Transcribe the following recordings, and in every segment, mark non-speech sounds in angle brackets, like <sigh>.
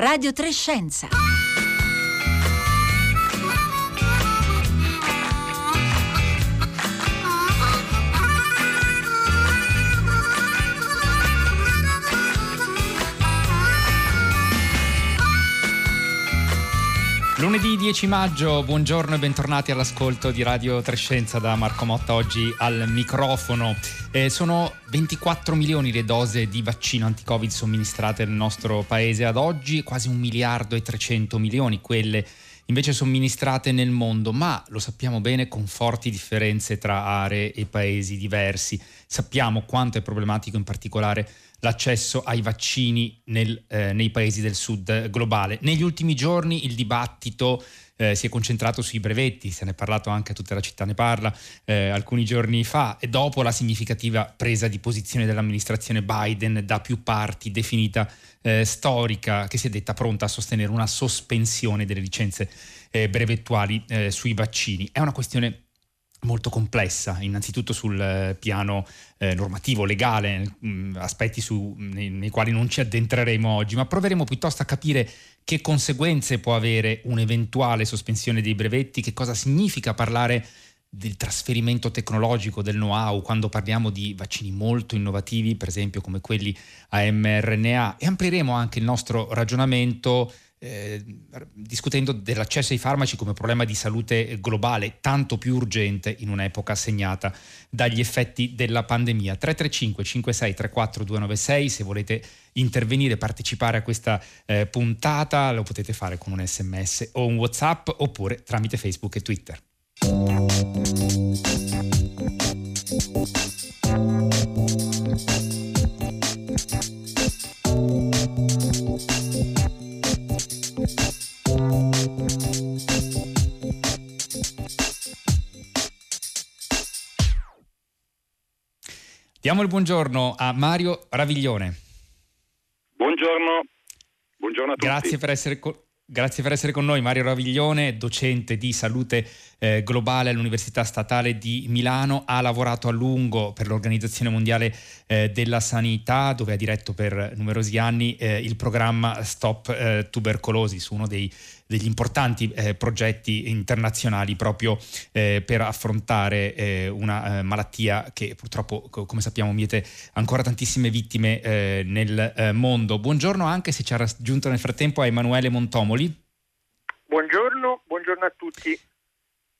Radio Trescenza. Lunedì 10 maggio, buongiorno e bentornati all'ascolto di Radio Trescenza da Marco Motta oggi al microfono. Eh, sono 24 milioni le dose di vaccino anti-Covid somministrate nel nostro paese ad oggi, quasi un miliardo e 300 milioni quelle invece somministrate nel mondo, ma lo sappiamo bene con forti differenze tra aree e paesi diversi. Sappiamo quanto è problematico in particolare l'accesso ai vaccini nel, eh, nei paesi del sud globale. Negli ultimi giorni il dibattito eh, si è concentrato sui brevetti, se ne è parlato anche, tutta la città ne parla, eh, alcuni giorni fa, e dopo la significativa presa di posizione dell'amministrazione Biden da più parti definita eh, storica, che si è detta pronta a sostenere una sospensione delle licenze eh, brevettuali eh, sui vaccini. È una questione molto complessa, innanzitutto sul eh, piano eh, normativo, legale, mh, mm, aspetti su, nei, nei, quali non ci addentreremo oggi, ma proveremo piuttosto a capire che conseguenze può avere un'eventuale sospensione dei brevetti, che cosa significa parlare del trasferimento tecnologico, del know-how, quando parliamo di vaccini molto innovativi, per esempio come quelli a mRNA, e amplieremo anche il nostro ragionamento eh, discutendo dell'accesso ai farmaci come problema di salute globale, tanto più urgente in un'epoca segnata dagli effetti della pandemia. 335 56 34 296 se volete intervenire, partecipare a questa eh, puntata, lo potete fare con un sms o un whatsapp oppure tramite Facebook e Twitter. Diamo il buongiorno a Mario Raviglione. Buongiorno, buongiorno a tutti. Grazie per essere con Grazie per essere con noi, Mario Raviglione, docente di salute eh, globale all'Università Statale di Milano, ha lavorato a lungo per l'Organizzazione Mondiale eh, della Sanità, dove ha diretto per numerosi anni eh, il programma Stop eh, Tubercolosi, su uno dei degli importanti eh, progetti internazionali proprio eh, per affrontare eh, una eh, malattia che purtroppo, co- come sappiamo, miete ancora tantissime vittime eh, nel eh, mondo. Buongiorno anche se ci ha raggiunto nel frattempo a Emanuele Montomoli. Buongiorno, buongiorno a tutti.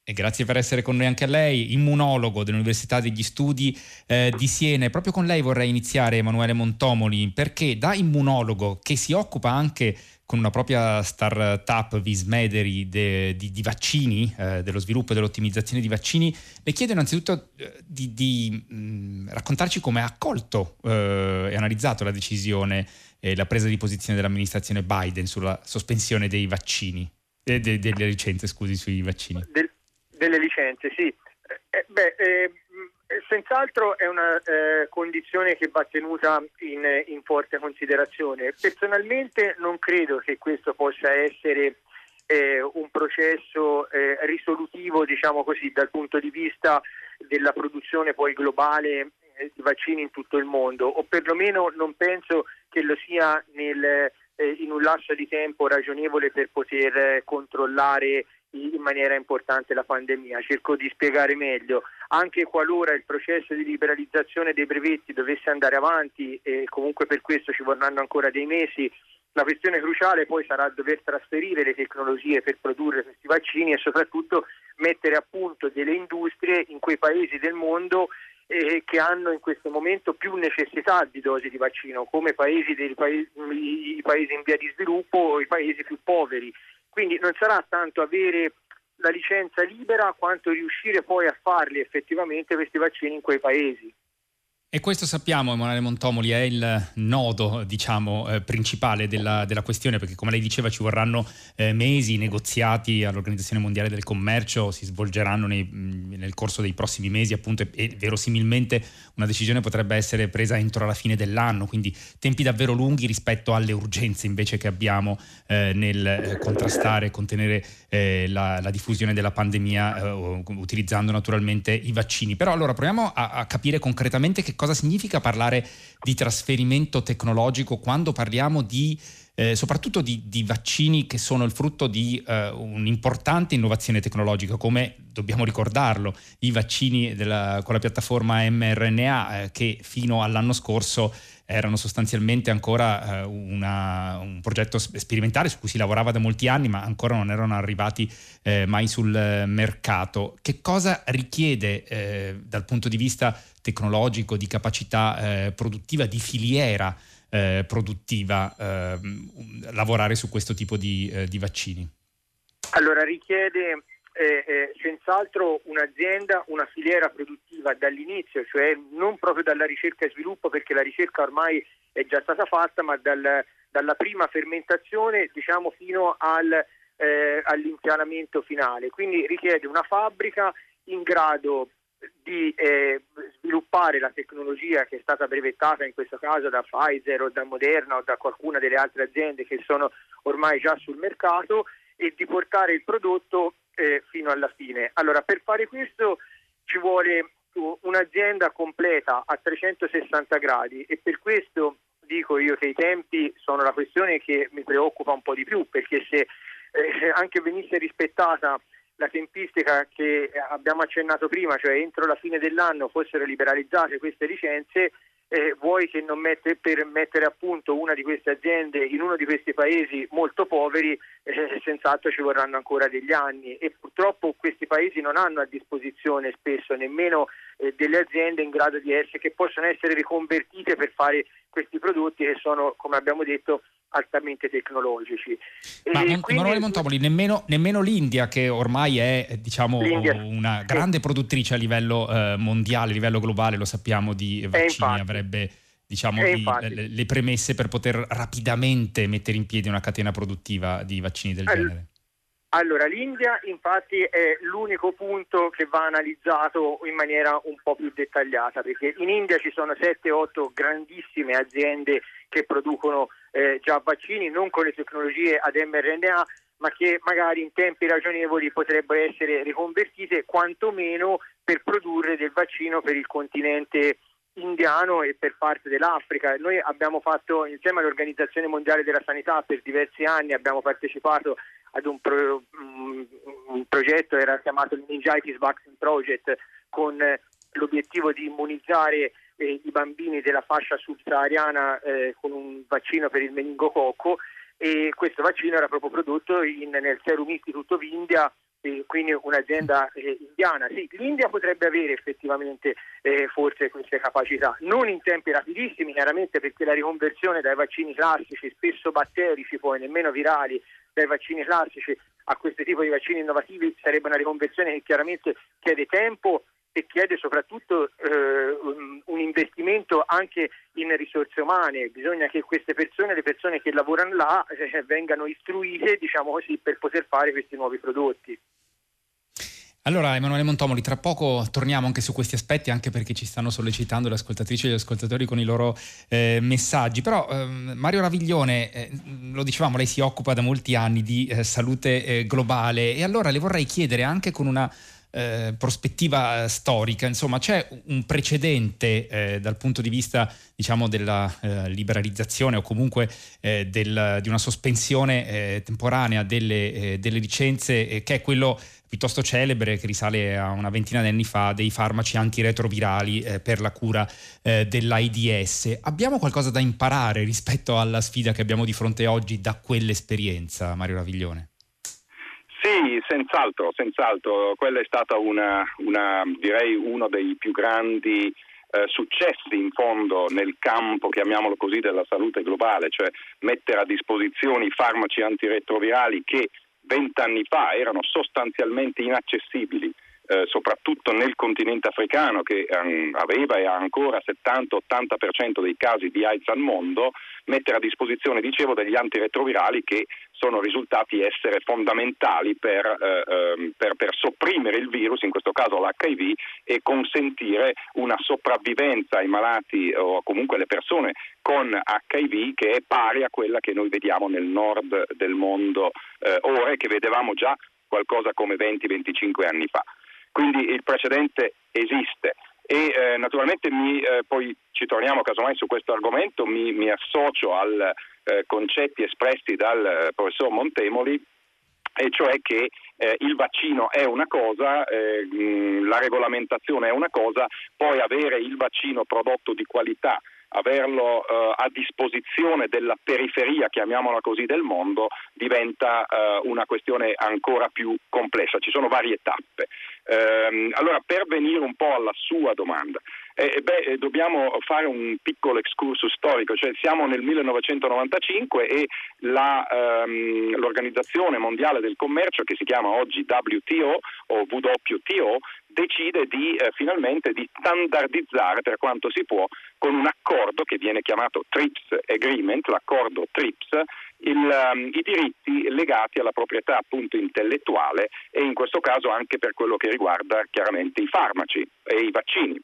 E grazie per essere con noi anche a lei, immunologo dell'Università degli Studi eh, di Siena. E proprio con lei vorrei iniziare, Emanuele Montomoli, perché da immunologo che si occupa anche con una propria startup Vismederi de, di, di, vaccini, eh, dello sviluppo e dell'ottimizzazione di vaccini, le chiedo innanzitutto eh, di, di mh, mm, raccontarci come ha accolto eh, e analizzato la decisione e la presa di posizione dell'amministrazione Biden sulla sospensione dei vaccini, eh, de, delle licenze, scusi, sui vaccini. Del, delle licenze, sì. Eh, beh, eh, Senz'altro è una eh, condizione che va tenuta in, in, forte considerazione. Personalmente non credo che questo possa essere eh, un processo eh, risolutivo, diciamo così, dal punto di vista della produzione poi globale eh, di vaccini in tutto il mondo, o perlomeno non penso che lo sia nel, eh, in un lasso di tempo ragionevole per poter eh, controllare in maniera importante la pandemia. Cerco di spiegare meglio. Anche qualora il processo di liberalizzazione dei brevetti dovesse andare avanti, e comunque per questo ci vorranno ancora dei mesi, la questione cruciale poi sarà dover trasferire le tecnologie per produrre questi vaccini e soprattutto mettere a punto delle industrie in quei paesi del mondo eh, che hanno in questo momento più necessità di dosi di vaccino, come paesi paesi, i paesi in via di sviluppo o i paesi più poveri. Quindi non sarà tanto avere la licenza libera quanto riuscire poi a farli effettivamente questi vaccini in quei paesi. E questo sappiamo, Emanuele Montomoli, è il nodo diciamo, eh, principale della, della, questione, perché come lei diceva ci vorranno eh, mesi, negoziati all'Organizzazione Mondiale del Commercio si svolgeranno nei, nel corso dei prossimi mesi appunto, e, e, verosimilmente una decisione potrebbe essere presa entro la fine dell'anno, quindi tempi davvero lunghi rispetto alle urgenze invece che abbiamo eh, nel eh, contrastare e contenere eh, la, la, diffusione della pandemia eh, utilizzando naturalmente i vaccini. Però allora proviamo a, a capire concretamente che cosa significa parlare di trasferimento tecnologico quando parliamo di eh, soprattutto di, di, vaccini che sono il frutto di eh, un'importante innovazione tecnologica, come dobbiamo ricordarlo, i vaccini della, con la piattaforma mRNA eh, che fino all'anno scorso erano sostanzialmente ancora eh, una, un progetto sperimentale su cui si lavorava da molti anni, ma ancora non erano arrivati eh, mai sul mercato. Che cosa richiede eh, dal punto di vista tecnologico, di capacità eh, produttiva, di filiera eh, produttiva ehm, lavorare su questo tipo di, eh, di vaccini? Allora richiede eh, eh, senz'altro un'azienda, una filiera produttiva dall'inizio, cioè non proprio dalla ricerca e sviluppo perché la ricerca ormai è già stata fatta, ma dal, dalla prima fermentazione diciamo fino al, eh, all'impianamento finale. Quindi richiede una fabbrica in grado di eh, sviluppare la tecnologia che è stata brevettata in questo caso da Pfizer o da Moderna o da qualcuna delle altre aziende che sono ormai già sul mercato e di portare il prodotto eh, fino alla fine. Allora, per fare questo ci vuole un'azienda completa a 360 gradi e per questo dico io che i tempi sono la questione che mi preoccupa un po' di più perché se eh, anche venisse rispettata la tempistica che abbiamo accennato prima, cioè entro la fine dell'anno fossero liberalizzate queste licenze, eh, vuoi che non mette, per mettere a punto una di queste aziende in uno di questi paesi molto poveri, eh, senz'altro ci vorranno ancora degli anni. E purtroppo questi paesi non hanno a disposizione spesso nemmeno eh, delle aziende in grado di essere, che possono essere riconvertite per fare questi prodotti che sono, come abbiamo detto, altamente tecnologici. Ma quindi... Montopoli, nemmeno, nemmeno, l'India, che ormai è diciamo, una grande sì. produttrice a livello eh, mondiale, a livello globale, lo sappiamo, di vaccini, avrebbe diciamo, di, le, le, premesse per poter rapidamente mettere in piedi una catena produttiva di vaccini del allora, genere. Allora, l'India infatti è l'unico punto che va analizzato in maniera un po' più dettagliata, perché in India ci sono 7-8 grandissime aziende che producono eh, già vaccini, non con le tecnologie ad mRNA, ma che magari in tempi ragionevoli potrebbero essere riconvertite quantomeno per produrre del vaccino per il continente indiano e per parte dell'Africa. Noi abbiamo fatto insieme all'Organizzazione Mondiale della Sanità per diversi anni, abbiamo partecipato ad un, pro, um, un progetto, era chiamato il Meningitis Vaccine Project, con eh, l'obiettivo di immunizzare eh, i bambini della fascia subsahariana eh, con un vaccino per il meningococco e questo vaccino era proprio prodotto in, nel Serum Institute of India quindi un'azienda eh, indiana. Sì, l'India potrebbe avere effettivamente eh, forse queste capacità, non in tempi rapidissimi chiaramente perché la riconversione dai vaccini classici, spesso batterici poi, nemmeno virali, dai vaccini classici a questo tipo di vaccini innovativi sarebbe una riconversione che chiaramente chiede tempo e chiede soprattutto eh, un investimento anche in risorse umane. Bisogna che queste persone, le persone che lavorano là, eh, vengano istruite, diciamo così, per poter fare questi nuovi prodotti. Allora, Emanuele Montomoli, tra poco torniamo anche su questi aspetti, anche perché ci stanno sollecitando le ascoltatrici e gli ascoltatori con i loro eh, messaggi. Però eh, Mario Raviglione, eh, lo dicevamo, lei si occupa da molti anni di eh, salute eh, globale e allora le vorrei chiedere anche con una eh, prospettiva storica, insomma c'è un precedente eh, dal punto di vista diciamo, della eh, liberalizzazione o comunque eh, del, di una sospensione eh, temporanea delle, eh, delle licenze che è quello piuttosto celebre che risale a una ventina di anni fa dei farmaci antiretrovirali per la cura dell'AIDS. Abbiamo qualcosa da imparare rispetto alla sfida che abbiamo di fronte oggi da quell'esperienza, Mario Raviglione? Sì, senz'altro, senz'altro. Quello è stato uno dei più grandi eh, successi in fondo nel campo, chiamiamolo così, della salute globale, cioè mettere a disposizione i farmaci antiretrovirali che vent'anni fa erano sostanzialmente inaccessibili eh, soprattutto nel continente africano che um, aveva e ha ancora 70-80% dei casi di AIDS al mondo, mettere a disposizione, dicevo, degli antiretrovirali che sono risultati essere fondamentali per, eh, ehm, per, per, sopprimere il virus, in questo caso l'HIV, e consentire una sopravvivenza ai malati o comunque alle persone con HIV che è pari a quella che noi vediamo nel nord del mondo eh, ora e che vedevamo già qualcosa come 20-25 anni fa. Quindi il precedente esiste. E eh, naturalmente mi, eh, poi ci torniamo casomai su questo argomento, mi, mi associo ai eh, concetti espressi dal eh, professor Montemoli e cioè che eh, il vaccino è una cosa, eh, la regolamentazione è una cosa, poi avere il vaccino prodotto di qualità averlo eh, a disposizione della periferia, chiamiamola così, del mondo, diventa eh, una questione ancora più complessa. Ci sono varie tappe. Eh, allora, per venire un po' alla sua domanda, eh, beh, eh, dobbiamo fare un piccolo excursus storico, cioè siamo nel 1995 e la, ehm, l'Organizzazione Mondiale del Commercio, che si chiama oggi WTO o WTO, decide di, eh, finalmente di standardizzare per quanto si può con un accordo che viene chiamato TRIPS Agreement, l'accordo TRIPS, il, um, i diritti legati alla proprietà appunto intellettuale e in questo caso anche per quello che riguarda chiaramente i farmaci e i vaccini.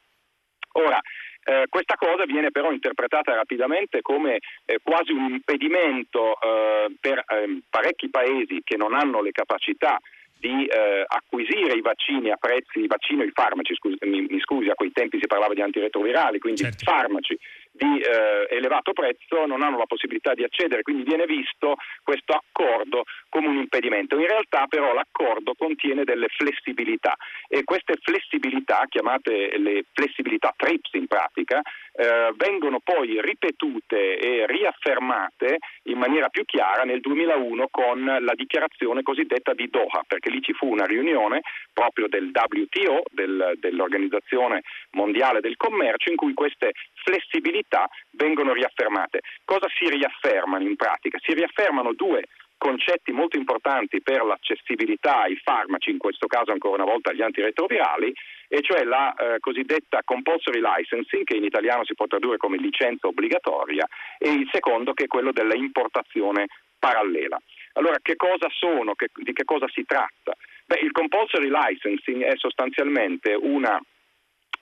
Ora, eh, questa cosa viene però interpretata rapidamente come eh, quasi un impedimento eh, per ehm, parecchi paesi che non hanno le capacità di eh, acquisire i vaccini a prezzi, i vaccini i farmaci, scusi, mi, mi, scusi, a quei tempi si parlava di antiretrovirali, quindi certo. farmaci di eh, elevato prezzo non hanno la possibilità di accedere, quindi viene visto questo accordo come un impedimento. In realtà però l'accordo contiene delle flessibilità e queste flessibilità, chiamate le flessibilità TRIPS in pratica, eh, vengono poi ripetute e riaffermate in maniera più chiara nel 2001 con la dichiarazione cosiddetta di Doha, perché lì ci fu una riunione proprio del WTO, del, dell'Organizzazione Mondiale del Commercio, in cui queste flessibilità vengono riaffermate. Cosa si riaffermano in pratica? Si riaffermano due concetti molto importanti per l'accessibilità ai farmaci, in questo caso ancora una volta agli antiretrovirali, e cioè la eh, cosiddetta compulsory licensing, che in italiano si può tradurre come licenza obbligatoria, e il secondo che è quello della importazione parallela. Allora, che cosa sono? Che, di che cosa si tratta? Beh, il compulsory licensing è sostanzialmente una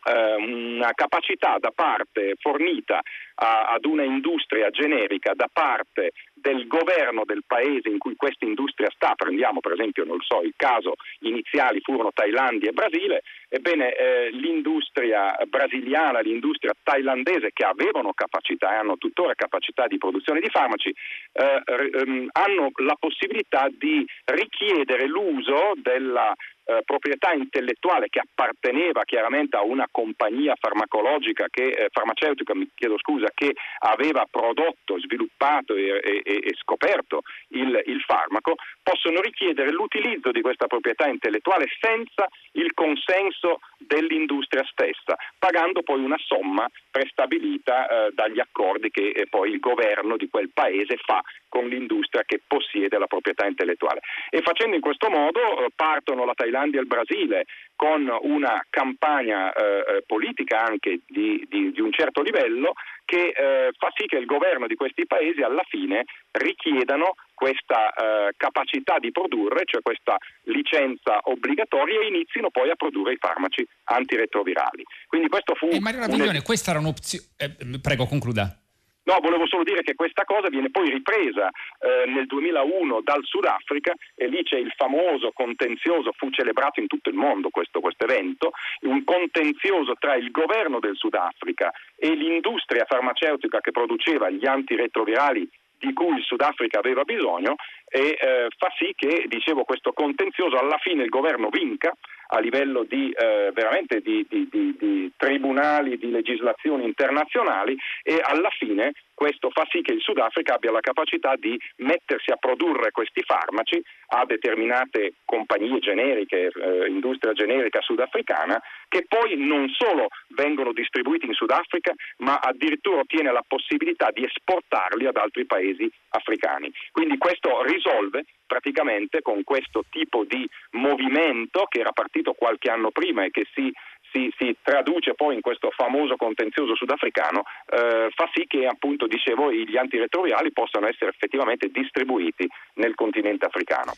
eh, una capacità da parte fornita a, ad una industria generica da parte del governo del paese in cui questa industria sta, prendiamo per esempio non so, il caso iniziali furono Thailandia e Brasile, ebbene eh, l'industria brasiliana, l'industria thailandese che avevano capacità e hanno tuttora capacità di produzione di farmaci, eh, ehm, hanno la possibilità di richiedere l'uso della eh, proprietà intellettuale che apparteneva chiaramente a una compagnia farmacologica che, eh, farmaceutica, mi chiedo scusa, che aveva prodotto, sviluppato e, e, e scoperto il, il, farmaco, possono richiedere l'utilizzo di questa proprietà intellettuale senza il consenso dell'industria stessa, pagando poi una somma prestabilita eh, dagli accordi che eh, poi il governo di quel paese fa con l'industria che possiede la proprietà intellettuale. E facendo in questo modo eh, partono la Thailandia e il Brasile con una campagna eh, eh, politica anche di, di, di, un certo livello che eh, fa sì che il governo di questi paesi alla fine richiedano questa eh, capacità di produrre, cioè questa licenza obbligatoria e inizino poi a produrre i farmaci antiretrovirali. Quindi questo fu... E Mario Raviglione, un... questa era un'opzione... Eh, prego, concluda. No, volevo solo dire che questa cosa viene poi ripresa eh, nel 2001 dal Sudafrica e lì c'è il famoso contenzioso, fu celebrato in tutto il mondo questo evento, un contenzioso tra il governo del Sudafrica e l'industria farmaceutica che produceva gli antiretrovirali di cui il Sudafrica aveva bisogno e eh, fa sì che, dicevo, questo contenzioso alla fine il governo vinca a livello di, eh, veramente di, di, di, tribunali, di legislazioni internazionali e alla fine questo fa sì che il Sudafrica abbia la capacità di mettersi a produrre questi farmaci a determinate compagnie generiche, eh, industria generica sudafricana, che poi non solo vengono distribuiti in Sudafrica, ma addirittura ottiene la possibilità di esportarli ad altri paesi africani. Quindi questo risolve praticamente con questo tipo di movimento che era partito qualche anno prima e che si si, si, traduce poi in questo famoso contenzioso sudafricano, eh, fa sì che appunto dicevo gli antiretrovirali possano essere effettivamente distribuiti nel continente africano.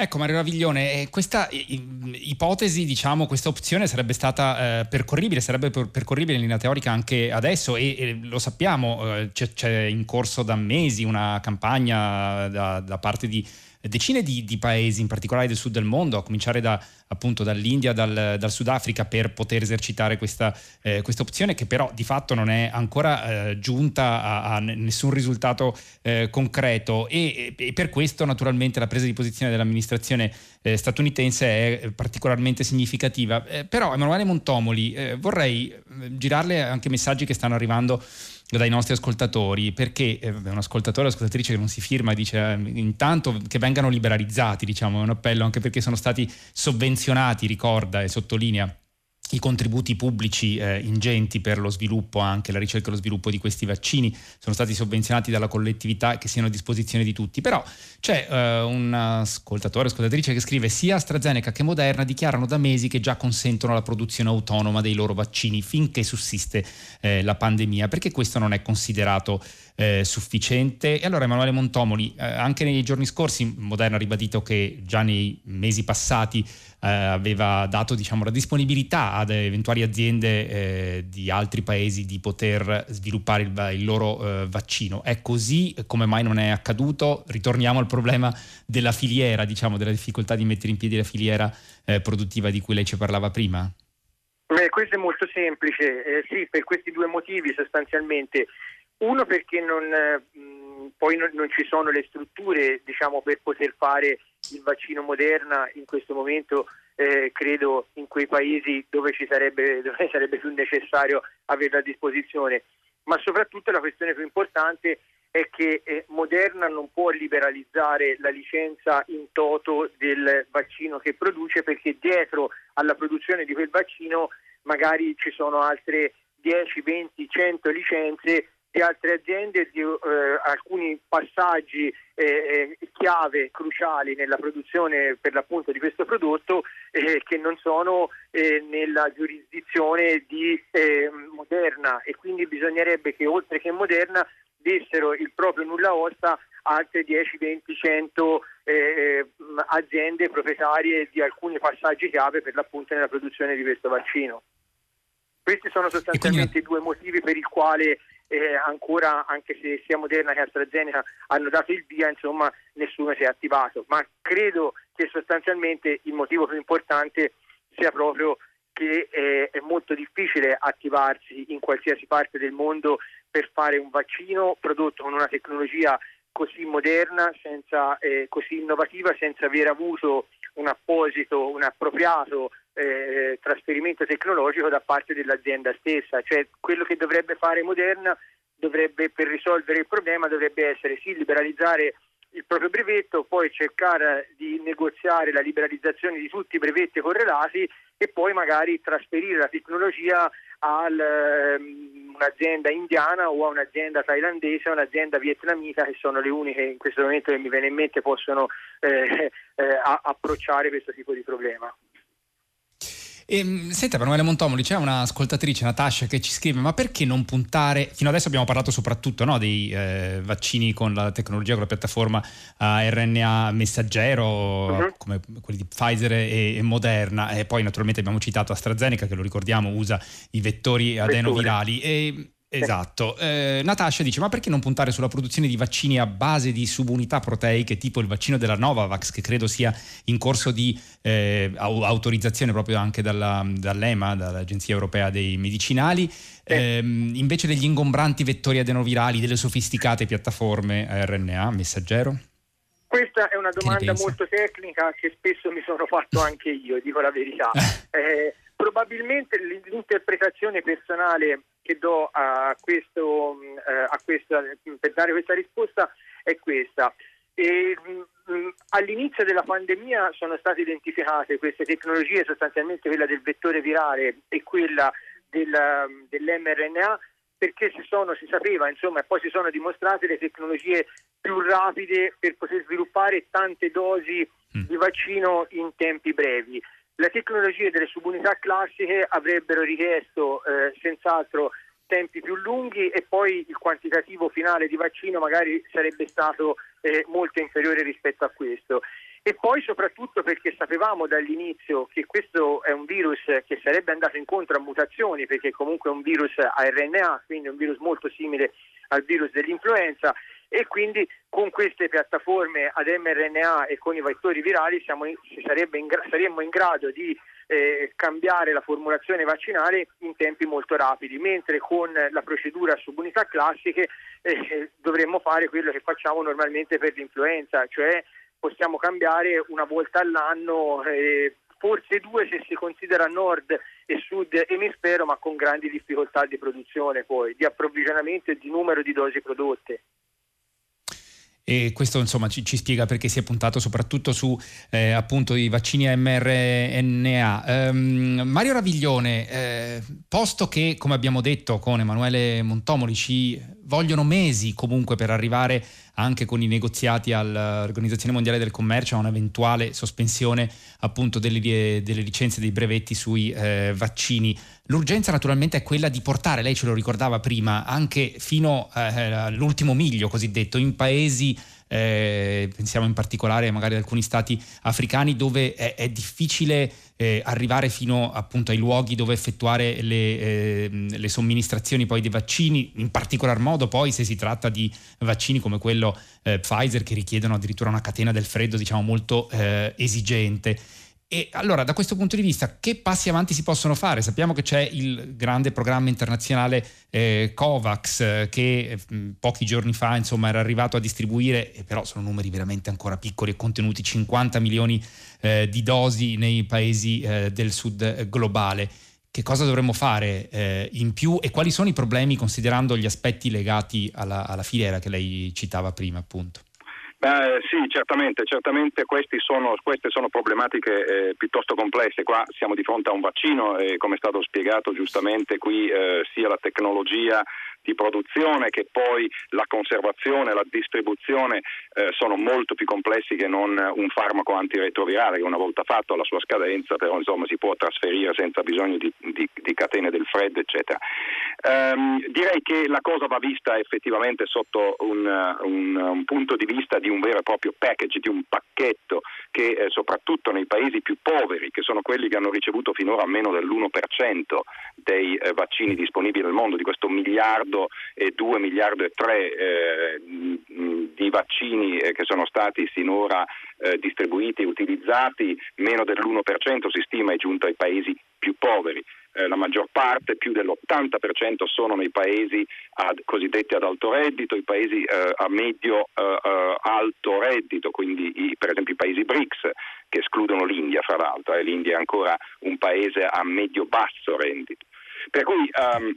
Ecco Mario Raviglione, eh, questa ipotesi, diciamo, questa opzione sarebbe stata eh, percorribile, sarebbe percorribile in linea teorica anche adesso e, e lo sappiamo, eh, c'è, c'è, in corso da mesi una campagna da, da parte di decine di, di, paesi, in particolare del sud del mondo, a cominciare da, appunto dall'India, dal, dal Sudafrica, per poter esercitare questa, eh, opzione che però di fatto non è ancora eh, giunta a, a, nessun risultato eh, concreto e, e, per questo naturalmente la presa di posizione dell'amministrazione eh, statunitense è particolarmente significativa. Eh, però Emanuele Montomoli, eh, vorrei girarle anche messaggi che stanno arrivando dai nostri ascoltatori, perché eh, un ascoltatore o ascoltatrice che non si firma dice eh, intanto che vengano liberalizzati, diciamo, è un appello anche perché sono stati sovvenzionati, ricorda e sottolinea i contributi pubblici eh, ingenti per lo sviluppo, anche la ricerca e lo sviluppo di questi vaccini, sono stati sovvenzionati dalla collettività che siano a disposizione di tutti. Però c'è eh, un ascoltatore, ascoltatrice che scrive sia AstraZeneca che Moderna dichiarano da mesi che già consentono la produzione autonoma dei loro vaccini finché sussiste eh, la pandemia, perché questo non è considerato eh, sufficiente. E allora Emanuele Montomoli, eh, anche nei giorni scorsi Moderna ha ribadito che già nei mesi passati eh, aveva dato diciamo, la disponibilità ad eventuali aziende eh, di altri paesi di poter sviluppare il, il loro eh, vaccino. È così? Come mai non è accaduto? Ritorniamo al problema della filiera, diciamo, della difficoltà di mettere in piedi la filiera eh, produttiva di cui lei ci parlava prima? Beh, questo è molto semplice, eh, sì, per questi due motivi sostanzialmente. Uno perché non, mh, poi non, non, ci sono le strutture diciamo, per poter fare il vaccino Moderna in questo momento, eh, credo in quei paesi dove, sarebbe, <laughs> dove sarebbe più necessario averlo a disposizione. Ma soprattutto la questione più importante è che eh, Moderna non può liberalizzare la licenza in toto del vaccino che produce perché dietro alla produzione di quel vaccino magari ci sono altre 10, 20, 100 licenze di altre aziende di eh, alcuni passaggi eh, eh, chiave cruciali nella produzione per l'appunto di questo prodotto eh, che non sono eh, nella giurisdizione di eh, Moderna e quindi bisognerebbe che oltre che Moderna dessero il proprio nulla osta altre 10, 20, 100 aziende proprietarie di alcuni passaggi chiave per l'appunto nella produzione di questo vaccino. Questi sono sostanzialmente i due motivi per i quali eh, ancora, anche se sia Moderna che AstraZeneca hanno dato il via, insomma, nessuno si è attivato. Ma credo che sostanzialmente il motivo più importante sia proprio che eh, è molto difficile attivarsi in qualsiasi parte del mondo per fare un vaccino prodotto con una tecnologia così moderna, senza, eh, così innovativa, senza aver avuto un apposito, un appropriato eh, trasferimento tecnologico da parte dell'azienda stessa, cioè quello che dovrebbe fare Moderna dovrebbe, per risolvere il problema dovrebbe essere sì liberalizzare il proprio brevetto, poi cercare di negoziare la liberalizzazione di tutti i brevetti correlati e poi magari trasferire la tecnologia a um, un'azienda indiana o a un'azienda thailandese o un'azienda vietnamita che sono le uniche in questo momento che mi viene in mente possono eh, eh, approcciare questo tipo di problema. E, ehm, senta Emanuele Montomoli, c'è un'ascoltatrice, Natascia, che ci scrive ma perché non puntare, fino adesso abbiamo parlato soprattutto no, dei eh, vaccini con la tecnologia, con la piattaforma a RNA messaggero, uh-huh. come quelli di Pfizer e, e, Moderna, e poi naturalmente abbiamo citato AstraZeneca che lo ricordiamo usa i vettori adenovirali. E, Esatto. Eh, Natascia dice: Ma perché non puntare sulla produzione di vaccini a base di subunità proteiche, tipo il vaccino della Novavax, che credo sia in corso di eh, autorizzazione proprio anche dalla, dall'EMA, dall'Agenzia Europea dei Medicinali, eh, invece degli ingombranti vettori adenovirali, delle sofisticate piattaforme RNA, messaggero? Questa è una domanda molto tecnica che spesso mi sono fatto anche io, dico la verità. <laughs> Eh, probabilmente l'interpretazione personale che do a questo, eh, a questa, per dare questa risposta è questa. E, mh, mm, all'inizio della pandemia sono state identificate queste tecnologie, sostanzialmente quella del vettore virale e quella del, dell'mRNA, perché si, sono, si sapeva, insomma, e poi si sono dimostrate le tecnologie più rapide per poter sviluppare tante dosi mm. di vaccino in tempi brevi. Le tecnologie delle subunità classiche avrebbero richiesto eh, senz'altro tempi più lunghi e poi il quantitativo finale di vaccino magari sarebbe stato eh, molto inferiore rispetto a questo. E poi soprattutto perché sapevamo dall'inizio che questo è un virus che sarebbe andato incontro a mutazioni, perché comunque è un virus a RNA, quindi un virus molto simile al virus dell'influenza, e quindi con queste piattaforme ad mRNA e con i vettori virali siamo in, in, saremmo in grado di eh, cambiare la formulazione vaccinale in tempi molto rapidi, mentre con la procedura subunità classiche eh, dovremmo fare quello che facciamo normalmente per l'influenza, cioè possiamo cambiare una volta all'anno, eh, forse due se si considera nord e sud emisfero, ma con grandi difficoltà di produzione poi, di approvvigionamento e di numero di dosi prodotte. E questo insomma ci, ci, spiega perché si è puntato soprattutto su eh, appunto i vaccini mRNA. Um, Mario Raviglione, eh, posto che come abbiamo detto con Emanuele Montomoli ci vogliono mesi comunque per arrivare anche con i negoziati all'Organizzazione Mondiale del Commercio a un'eventuale sospensione appunto delle, delle licenze dei brevetti sui eh, vaccini. L'urgenza naturalmente è quella di portare, lei ce lo ricordava prima, anche fino eh, all'ultimo miglio cosiddetto, in paesi eh, pensiamo in particolare magari ad alcuni stati africani dove è, è difficile eh, arrivare fino appunto ai luoghi dove effettuare le, eh, le, somministrazioni poi dei vaccini, in particolar modo poi se si tratta di vaccini come quello eh, Pfizer che richiedono addirittura una catena del freddo diciamo molto eh, esigente. E allora, da questo punto di vista, che passi avanti si possono fare? Sappiamo che c'è il grande programma internazionale eh, COVAX eh, che mh, mm, pochi giorni fa insomma, era arrivato a distribuire, e però sono numeri veramente ancora piccoli e contenuti 50 milioni eh, di dosi nei paesi eh, del sud globale. Che cosa dovremmo fare eh, in più e quali sono i problemi considerando gli aspetti legati alla, alla filiera che lei citava prima, appunto? Beh, sì, certamente, certamente sono, queste sono problematiche eh, piuttosto complesse. Qua siamo di fronte a un vaccino e come è stato spiegato giustamente qui eh, sia la tecnologia di produzione che poi la conservazione, la distribuzione eh, sono molto più complessi che non un farmaco antiretrovirale che una volta fatto la sua scadenza però insomma si può trasferire senza bisogno di, di, di catene del freddo eccetera. Um, direi che la cosa va vista effettivamente sotto un, un, un, punto di vista di un vero e proprio package, di un pacchetto che eh, soprattutto nei paesi più poveri, che sono quelli che hanno ricevuto finora meno dell'1% dei eh, vaccini disponibili nel mondo, di questo miliardo e 2 miliardi e 3 eh, di vaccini eh, che sono stati sinora eh, distribuiti e utilizzati, meno dell'1% si stima è giunto ai paesi più poveri eh, la maggior parte, più dell'80% sono nei paesi ad, cosiddetti ad alto reddito, i paesi eh, a medio-alto eh, reddito, quindi i, per esempio i paesi BRICS che escludono l'India fra l'altro, e l'India è ancora un paese a medio-basso reddito. Per cui um,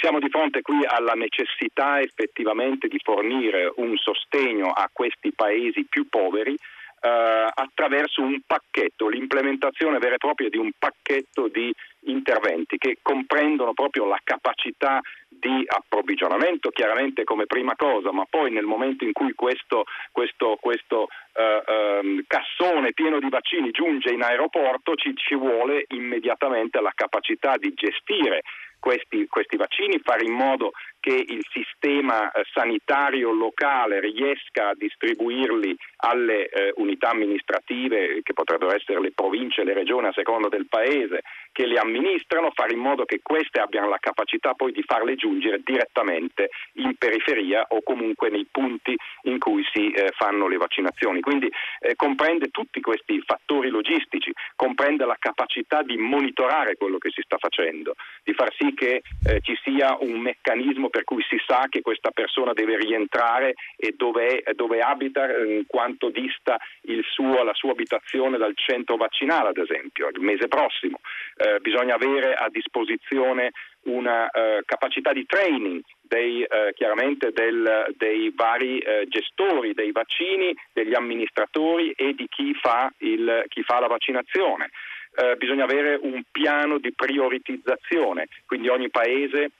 siamo di fronte qui alla necessità effettivamente di fornire un sostegno a questi paesi più poveri eh, attraverso un pacchetto, l'implementazione vera e propria di un pacchetto di interventi che comprendono proprio la capacità di approvvigionamento chiaramente come prima cosa, ma poi nel momento in cui questo, questo, questo eh, eh, cassone pieno di vaccini giunge in aeroporto ci, ci vuole immediatamente la capacità di gestire questi, questi, vaccini, fare in modo che il sistema eh, sanitario locale riesca a distribuirli alle eh, unità amministrative, che potrebbero essere le province, le regioni a seconda del paese, che le amministrano, fare in modo che queste abbiano la capacità poi di farle giungere direttamente in periferia o comunque nei punti in cui si eh, fanno le vaccinazioni. Quindi eh, comprende tutti questi fattori logistici, comprende la capacità di monitorare quello che si sta facendo, di far sì che eh, ci sia un meccanismo per cui si sa che questa persona deve rientrare e dove, dove abita, quanto dista suo, la sua abitazione dal centro vaccinale, ad esempio, il mese prossimo. Eh, bisogna avere a disposizione una eh, capacità di training dei, eh, chiaramente del, dei vari eh, gestori dei vaccini, degli amministratori e di chi fa, il, chi fa la vaccinazione. Eh, bisogna avere un piano di prioritizzazione, quindi ogni paese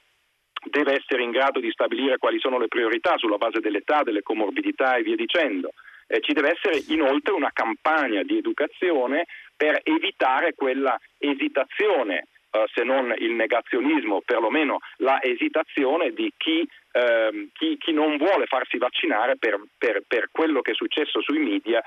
deve essere in grado di stabilire quali sono le priorità sulla base dell'età, delle comorbidità e via dicendo. Eh, ci deve essere inoltre una campagna di educazione per evitare quella esitazione, eh, se non il negazionismo, perlomeno la esitazione di chi, eh, chi, chi non vuole farsi vaccinare per, per, per quello che è successo sui media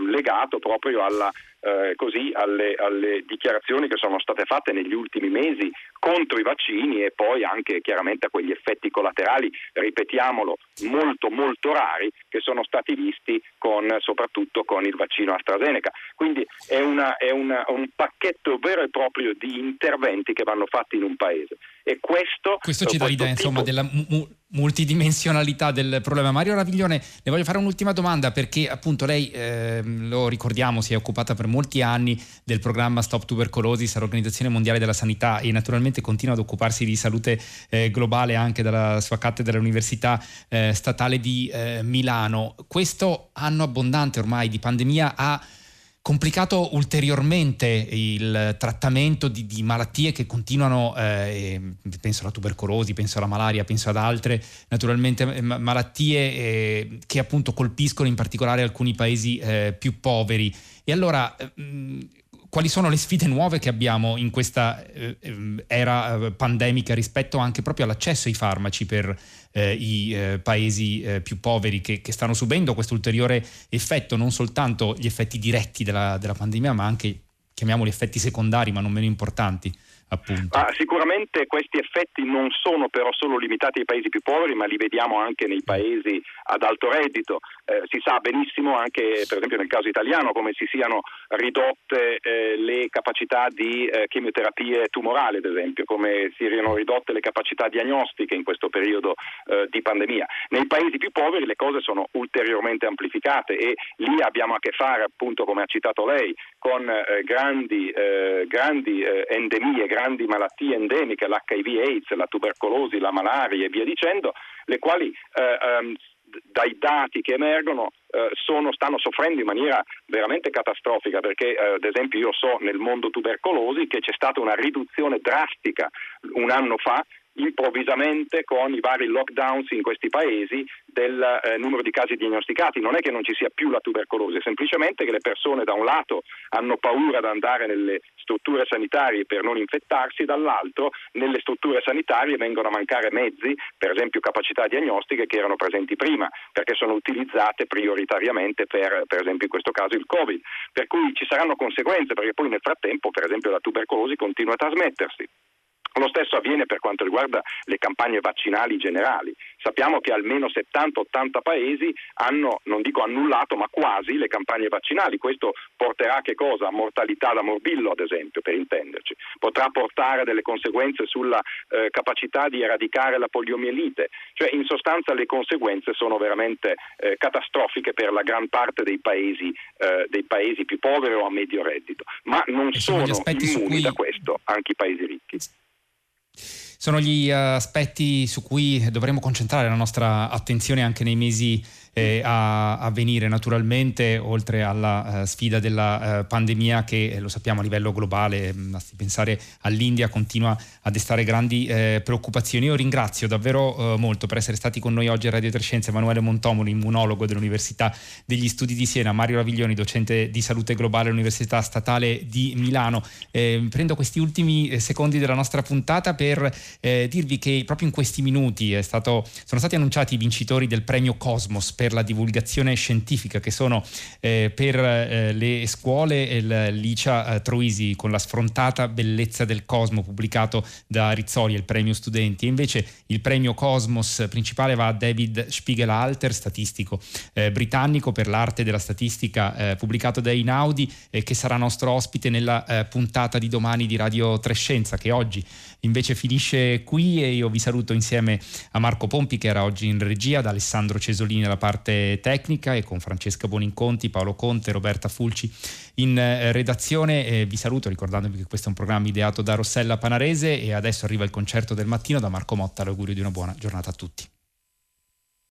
legato proprio alla, eh, così, alle, alle, dichiarazioni che sono state fatte negli ultimi mesi contro i vaccini e poi anche chiaramente a quegli effetti collaterali, ripetiamolo, molto molto rari che sono stati visti con, soprattutto con il vaccino AstraZeneca. Quindi è, una, è una, un pacchetto vero e proprio di interventi che vanno fatti in un paese. E questo, questo ci dà l'idea tipo... insomma della multidimensionalità del problema. Mario Raviglione, le voglio fare un'ultima domanda perché appunto lei, eh, lo ricordiamo, si è occupata per molti anni del programma Stop Tuberculosis all'Organizzazione Mondiale della Sanità e naturalmente continua ad occuparsi di salute eh, globale anche dalla sua cattedra all'Università eh, Statale di eh, Milano. Questo anno abbondante ormai di pandemia ha complicato ulteriormente il trattamento di, di malattie che continuano, eh, penso alla tubercolosi, penso alla malaria, penso ad altre naturalmente eh, malattie eh, che appunto colpiscono in particolare alcuni paesi eh, più poveri. E allora mh, mm, quali sono le sfide nuove che abbiamo in questa eh, ehm, era eh, pandemica rispetto anche proprio all'accesso ai farmaci per eh, i eh, paesi eh, più poveri che, che, stanno subendo questo ulteriore effetto, non soltanto gli effetti diretti della, della pandemia, ma anche, chiamiamoli effetti secondari, ma non meno importanti? Ah, sicuramente questi effetti non sono però solo limitati ai paesi più poveri, ma li vediamo anche nei paesi ad alto reddito. Eh, si sa benissimo anche, per esempio nel caso italiano, come si siano ridotte eh, le capacità di eh, chemioterapie tumorali, ad esempio, come si siano ridotte le capacità diagnostiche in questo periodo eh, di pandemia. Nei paesi più poveri le cose sono ulteriormente amplificate e lì abbiamo a che fare, appunto, come ha citato lei, con eh, grandi, eh, grandi endemie, grandi malattie endemiche, l'HIV AIDS, la tubercolosi, la malaria e via dicendo, le quali eh, ehm, dai dati che emergono eh, sono, stanno soffrendo in maniera veramente catastrofica perché eh, ad esempio io so nel mondo tubercolosi che c'è stata una riduzione drastica un anno fa improvvisamente con i vari lockdowns in questi paesi del eh, numero di casi diagnosticati. Non è che non ci sia più la tubercolosi, è semplicemente che le persone da un lato hanno paura di andare nelle strutture sanitarie per non infettarsi, dall'altro nelle strutture sanitarie vengono a mancare mezzi, per esempio capacità diagnostiche che erano presenti prima, perché sono utilizzate prioritariamente per, per esempio in questo caso il Covid. Per cui ci saranno conseguenze, perché poi nel frattempo, per esempio, la tubercolosi continua a trasmettersi. Lo stesso avviene per quanto riguarda le campagne vaccinali generali. Sappiamo che almeno 70-80 paesi hanno, non dico annullato, ma quasi le campagne vaccinali. Questo porterà che cosa? A mortalità da morbillo, ad esempio, per intenderci. Potrà portare delle conseguenze sulla eh, capacità di eradicare la poliomielite. Cioè, in sostanza, le conseguenze sono veramente eh, catastrofiche per la gran parte dei paesi, eh, dei paesi più poveri o a medio reddito. Ma non sono, sono immuni cui... da questo anche i paesi ricchi sono gli aspetti su cui dovremo concentrare la nostra attenzione anche nei mesi eh, a, a, venire naturalmente, oltre alla uh, sfida della uh, pandemia che eh, lo sappiamo a livello globale, basti pensare all'India, continua a destare grandi eh, preoccupazioni. Io ringrazio davvero molto per essere stati con noi oggi a Radio Trescenza Emanuele Montomoli, immunologo dell'Università degli Studi di Siena, Mario Raviglioni, docente di salute globale all'Università Statale di Milano. prendo questi ultimi secondi della nostra puntata per dirvi che proprio in questi minuti stato, sono stati annunciati i vincitori del premio Cosmos per la divulgazione scientifica che sono eh, per eh, le scuole il Licia eh, Troisi con la sfrontata bellezza del cosmo pubblicato da Rizzoli, il premio studenti. E invece il premio Cosmos principale va a David Spiegelalter, statistico eh, britannico per l'arte della statistica eh, pubblicato da Inaudi che sarà nostro ospite nella eh, puntata di domani di Radio Trescenza che oggi invece finisce qui e io vi saluto insieme a Marco Pompi che era oggi in regia, da Alessandro Cesolini alla parte tecnica e con Francesca Boninconti, Paolo Conte, Roberta Fulci in eh, redazione. Eh, vi saluto ricordandovi che questo è un programma ideato da Rossella Panarese e adesso arriva il concerto del mattino da Marco Motta. L'augurio di una buona giornata a tutti.